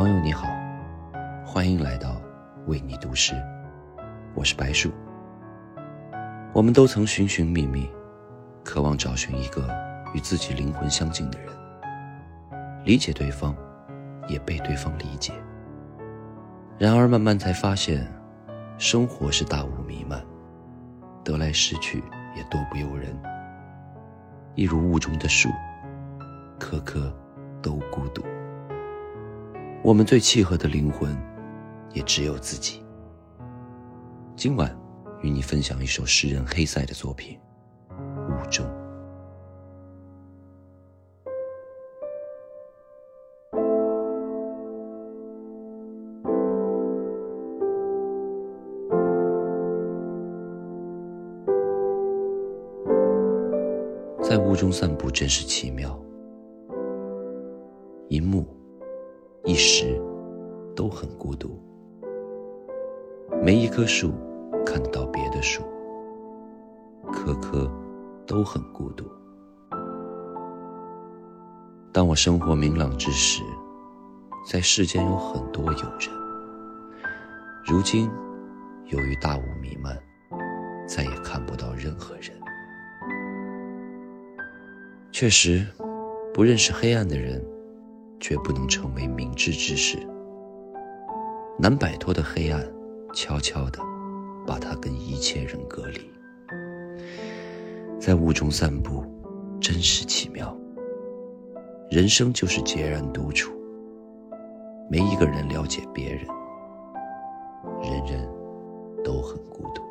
朋友你好，欢迎来到为你读诗，我是白树。我们都曾寻寻觅觅，渴望找寻一个与自己灵魂相近的人，理解对方，也被对方理解。然而慢慢才发现，生活是大雾弥漫，得来失去也多不由人。一如雾中的树，颗颗都孤独。我们最契合的灵魂，也只有自己。今晚，与你分享一首诗人黑塞的作品《雾中》。在雾中散步真是奇妙，一幕。一时，都很孤独。没一棵树看得到别的树，棵棵都很孤独。当我生活明朗之时，在世间有很多友人。如今，由于大雾弥漫，再也看不到任何人。确实，不认识黑暗的人。绝不能成为明智之士。难摆脱的黑暗，悄悄地把他跟一切人隔离。在雾中散步，真是奇妙。人生就是孑然独处，没一个人了解别人，人人都很孤独。